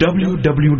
W W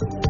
ہے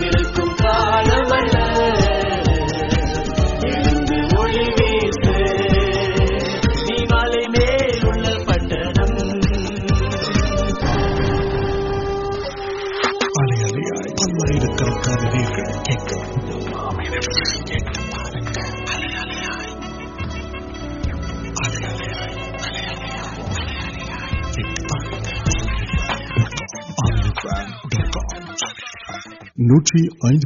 நீ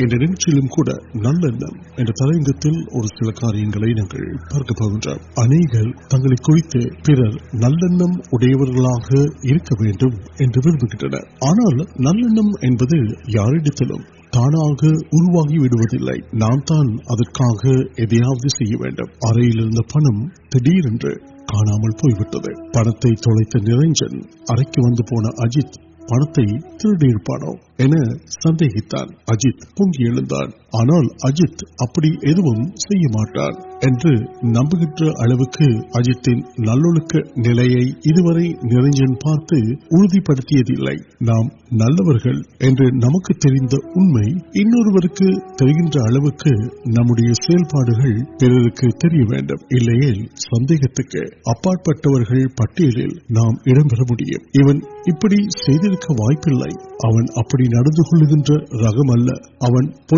இந்த நிகழ்ச்சியிலும் கூட நல்லெண்ணம் என்ற தலையங்கத்தில் ஒரு சில காரியங்களை நாங்கள் பார்க்க போகின்றோம் அநேகர் தங்களை குறித்து பிறர் நல்லெண்ணம் உடையவர்களாக இருக்க வேண்டும் என்று விரும்புகின்றனர் ஆனால் آنا پا پہ سند اٹھا رہے پٹرک وائپ ر پ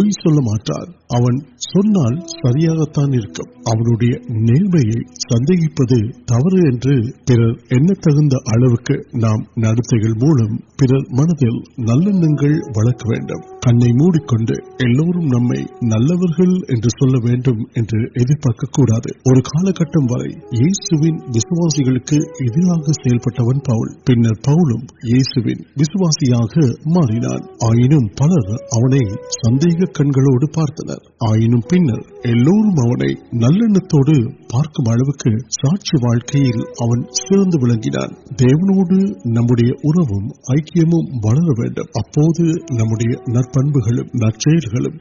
அவன் சொன்னால் சரியாகத்தான் இருக்கும் அவனுடைய நேர்மையை சந்தேகிப்பது தவறு என்று பிறர் எண்ண தகுந்த அளவுக்கு நாம் நடத்தைகள் மூலம் பிறர் மனதில் நல்லெண்ணங்கள் آئین پہر ایلوری نلو پارک ساچی واقع سرد دیونوڈ نمبر ارکیہ وغیرہ ابو نمبر نپنبل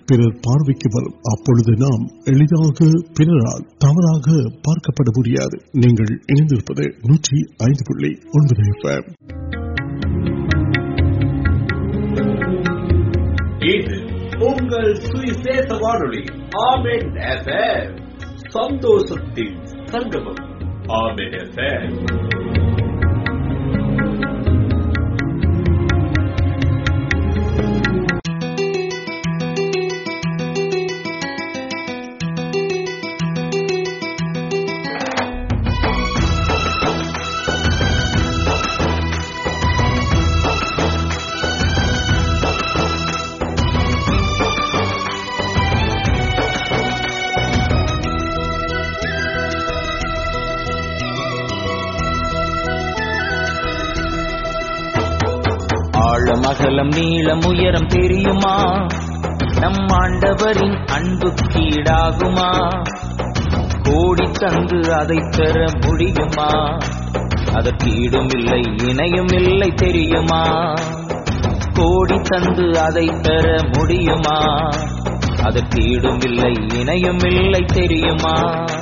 پھر پارو کی وم ابھی نام پرال تمہارا پارک پڑ முடியாது انگلے سانولی ستوشتی سنگ نم آڈر ابا گوڑ میڈم ان کو تند made in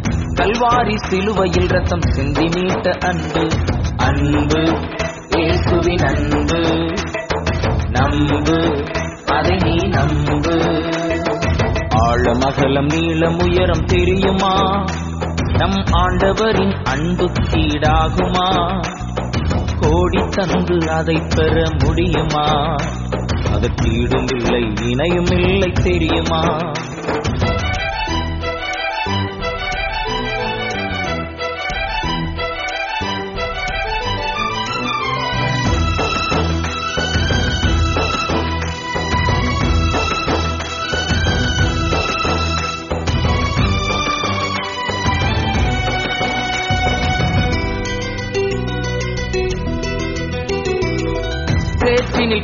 re all mile Aru کیند madam انے منی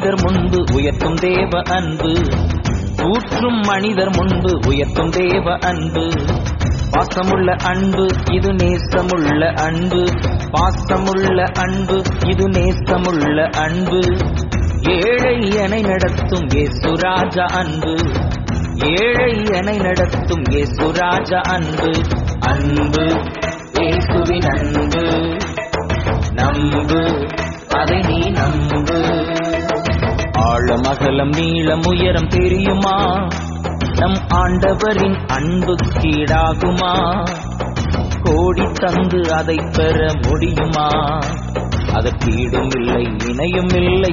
درب اوٹ منظر منبند نمبی امب آل میل ارم نم آڈر ابڑت ادو نل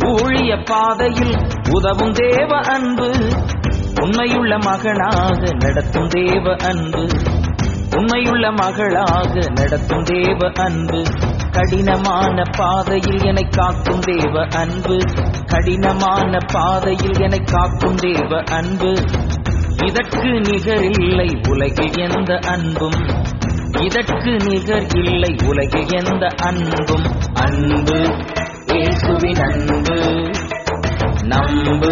پوڑی پہلے اب مغل دیو اب مغا نڑت کڑنان پہ کڑنان پہ اب ملک یوسو نمبی امب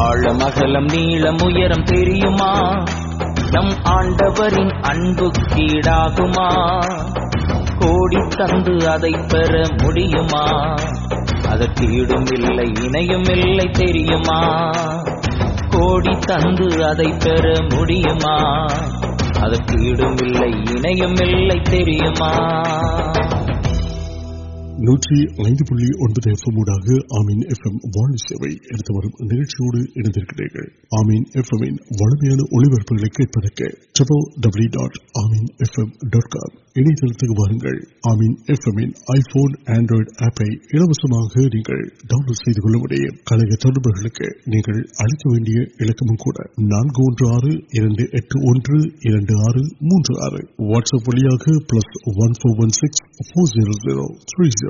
آل مان آڈر ابھی تند ملے ان கோடி தந்து அதை பெற முடியுமா அதற்கு இடும் இல்லை இணையும் இல்லை தெரியுமா وانٹھمن وڑھے آنڈر پہ سکس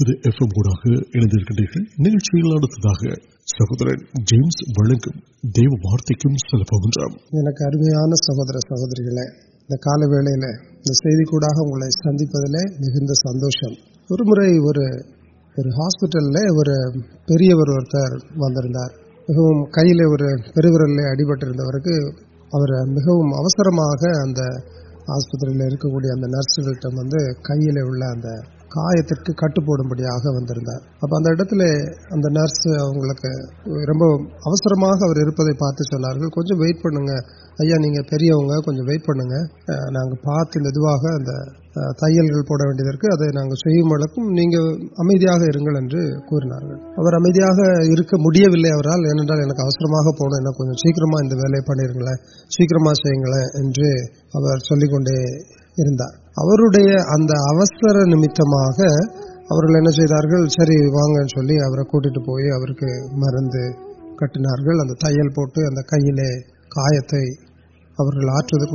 புள்ளி ஒன்பது எஃப் எம் ஊடாக இணைந்திருக்கின்றீர்கள் நிகழ்ச்சியில் அடுத்ததாக சகோதரன் ஜேம்ஸ் வழங்கும் தேவ வார்த்தைக்கும் செல்ல போகின்றோம் எனக்கு அருமையான சகோதர சகோதரிகளே இந்த கால வேளையில இந்த کٹ پوڑھیا تیل پوڑی درد امیدار پونا کچھ سی ول پڑے سیٹ مردار پہ کئی کافی نو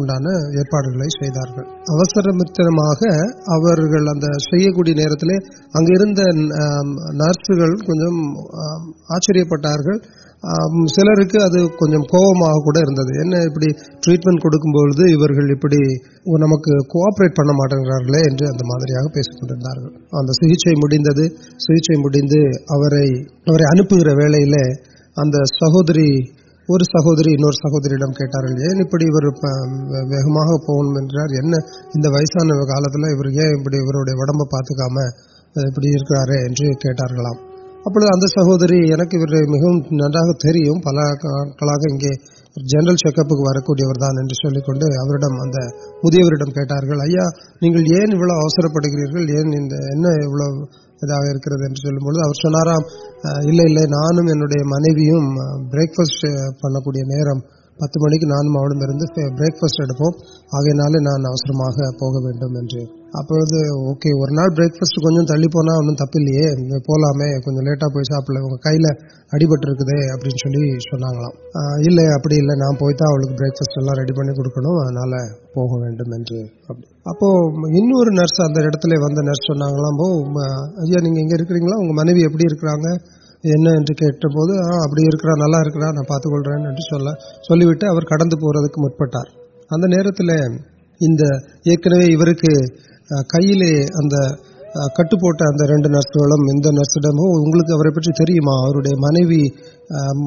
یونیور نی نرس کم آچر پہ سب کو ٹریٹمنٹ کوپی نمک کو سیچ ارے اب سہوری اور سہوری ان سہوریڈ واقعی پاسکام ابھی ادھر سہوری مجھے نیو پل کنرل چیک اپ وانکم کھیل پڑ گئی چا نمبر مانوی بریک پڑک نم پڑے نان پرفاسٹ آگے نال ناسر پوچھے ابھی اور تالیپی میری ابھی نا پاتر پورپٹر کئی لوٹ ررس نرس پہ منہ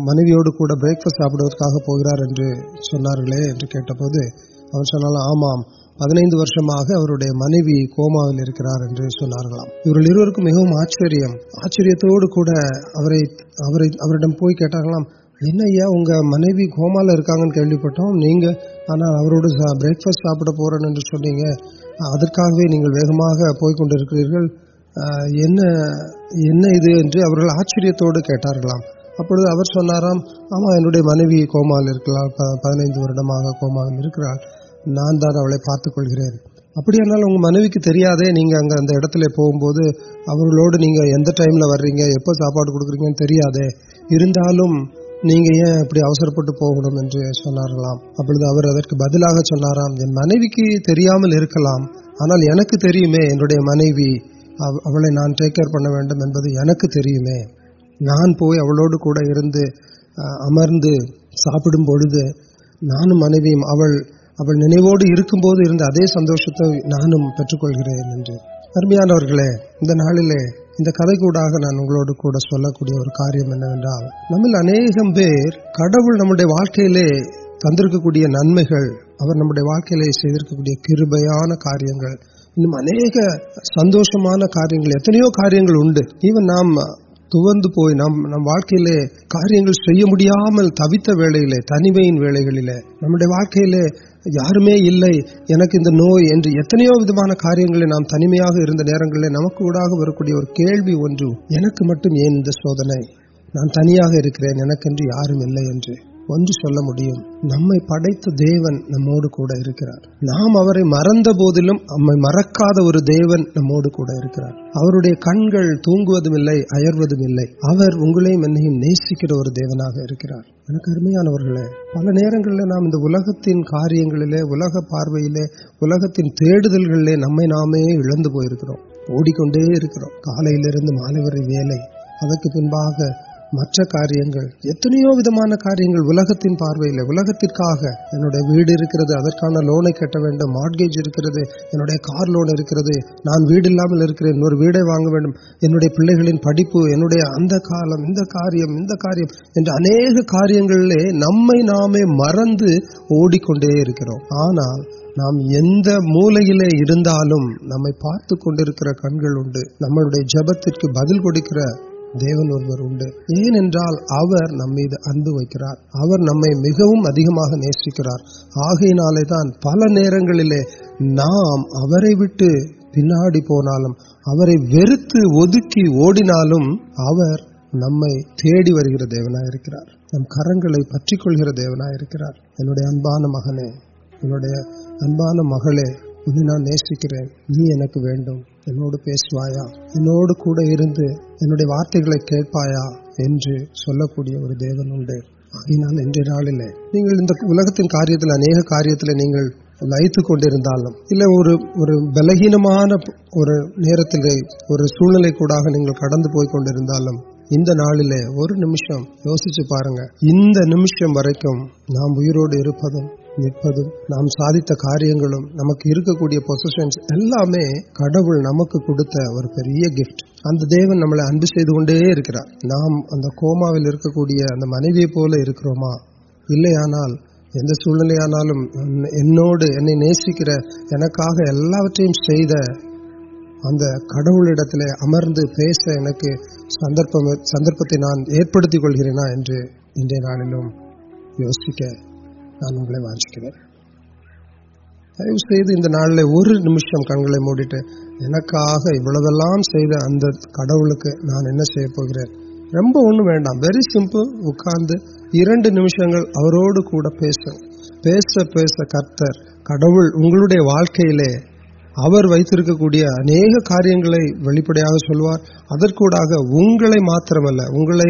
منویوسٹ ساپر آپ پہ وش من کرم کھیل آنا ساپنگ آشروڈ کھیٹار آما ان منوی کو پہنے کو ناندا پارتک ابھی آنا منوی کیریم واپا کڑکرین ابھی بدلے میری منہم ان ٹیکر پہنچے نان پوڈ امریکہ ساپے نان من نو سندوشت نانکے برمیاں نا نا کاریہ سندو کاریہ نام تبھی نام نام واقعی کاریہ ملتا ہے تنیمین یامک نوار نئے نمک ونیاں یار مجھے نمپ پڑت دی نام مرد بوائیں مرکز نموڈ کنگ تمہیں اررو نیسکر اور دیونا پی نام تین کاریہ پارو لے گی تیلگل نمبر پوکر اوڑک ملو پارویل لونے مارکیج کار لوگ پہنچ کاریہ نام مرد کٹے آنا مول کے لیے نمپر کنگ نئے جب تک بدل کو نسکر آگے پل نو نام پینا پونا ویم نمک دیار پچنگ ابانک وارتگا لوگ بل گین اور سب کٹر اور نمشم یوس نشم و ناموڑ نم سا کاریہ نکل پن کو نمبر نام کون سی نیسکر امریکہ سندر سندر نان پڑ گا نا یوز کر நான் உங்களை வாழ்த்துக்கிறேன் தயவு செய்து இந்த நாளில் ஒரு நிமிஷம் கண்களை மூடிட்டு எனக்காக இவ்வளவெல்லாம் செய்த அந்த கடவுளுக்கு நான் என்ன செய்ய போகிறேன் ரொம்ப ஒன்றும் வேண்டாம் வெரி சிம்பிள் உட்கார்ந்து இரண்டு நிமிஷங்கள் அவரோடு கூட பேச பேச பேச கர்த்தர் கடவுள் உங்களுடைய வாழ்க்கையிலே அவர் வைத்திருக்கக்கூடிய அநேக காரியங்களை வெளிப்படையாக சொல்வார் அதற்கூடாக உங்களை மாத்திரமல்ல உங்களை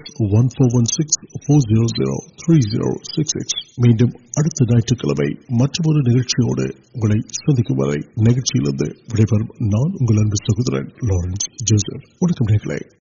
سکس سکس میڈم یا نو سند نو نان سہورن لارنس